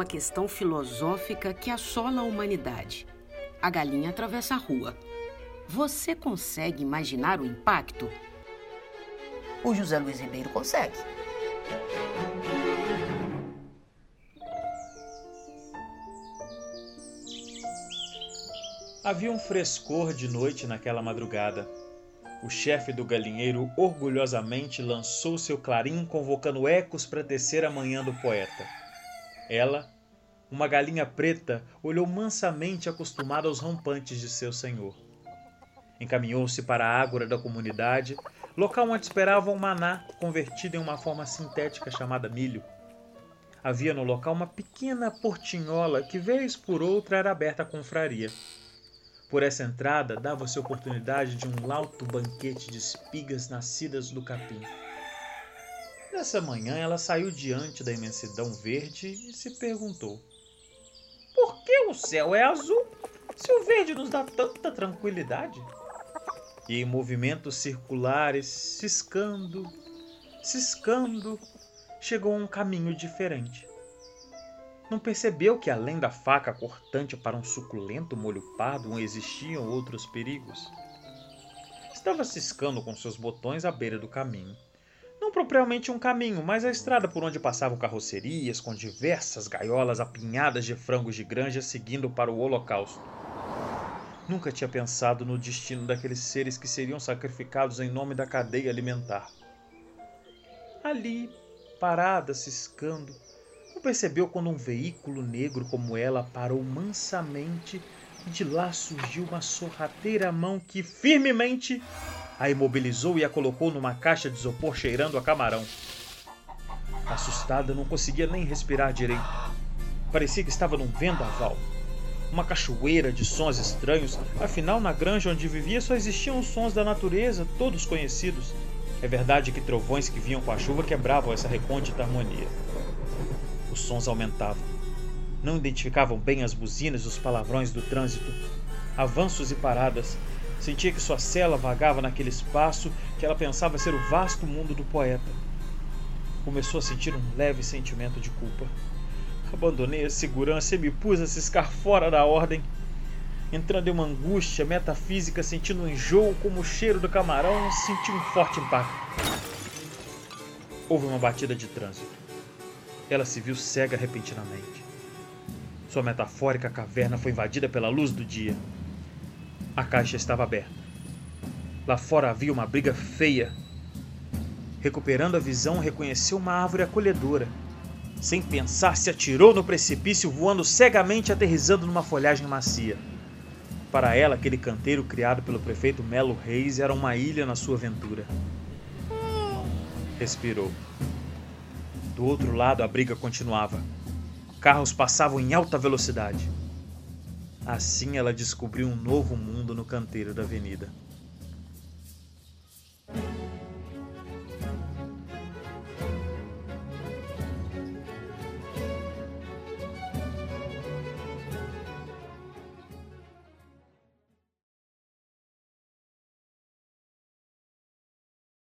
uma questão filosófica que assola a humanidade. A galinha atravessa a rua. Você consegue imaginar o impacto? O José Luiz Ribeiro consegue. Havia um frescor de noite naquela madrugada. O chefe do galinheiro orgulhosamente lançou seu clarim convocando ecos para tecer a manhã do poeta. Ela, uma galinha preta, olhou mansamente acostumada aos rompantes de seu senhor. Encaminhou-se para a ágora da comunidade, local onde esperava um maná convertido em uma forma sintética chamada milho. Havia no local uma pequena portinhola que, vez por outra, era aberta à confraria. Por essa entrada dava-se oportunidade de um lauto banquete de espigas nascidas do capim. Nessa manhã ela saiu diante da imensidão verde e se perguntou: o céu é azul se o verde nos dá tanta tranquilidade? E em movimentos circulares, ciscando, ciscando, chegou a um caminho diferente. Não percebeu que além da faca cortante para um suculento molho pardo existiam outros perigos? Estava ciscando com seus botões à beira do caminho. Não propriamente um caminho, mas a estrada por onde passavam carrocerias com diversas gaiolas apinhadas de frangos de granja seguindo para o holocausto. Nunca tinha pensado no destino daqueles seres que seriam sacrificados em nome da cadeia alimentar. Ali, parada, ciscando, não percebeu quando um veículo negro como ela parou mansamente e de lá surgiu uma sorrateira mão que firmemente a imobilizou e a colocou numa caixa de isopor cheirando a camarão. Assustada, não conseguia nem respirar direito. Parecia que estava num vendaval. Uma cachoeira de sons estranhos, afinal, na granja onde vivia só existiam os sons da natureza, todos conhecidos. É verdade que trovões que vinham com a chuva quebravam essa recôndita harmonia. Os sons aumentavam. Não identificavam bem as buzinas e os palavrões do trânsito. Avanços e paradas. Sentia que sua cela vagava naquele espaço que ela pensava ser o vasto mundo do poeta. Começou a sentir um leve sentimento de culpa. Abandonei a segurança e me pus a ciscar fora da ordem. Entrando em uma angústia metafísica, sentindo um enjoo como o cheiro do camarão, senti um forte impacto. Houve uma batida de trânsito ela se viu cega repentinamente. Sua metafórica caverna foi invadida pela luz do dia. A caixa estava aberta. Lá fora havia uma briga feia. Recuperando a visão, reconheceu uma árvore acolhedora. Sem pensar, se atirou no precipício, voando cegamente, aterrizando numa folhagem macia. Para ela, aquele canteiro criado pelo prefeito Melo Reis era uma ilha na sua aventura. Respirou. Do outro lado, a briga continuava. Carros passavam em alta velocidade. Assim ela descobriu um novo mundo no canteiro da avenida.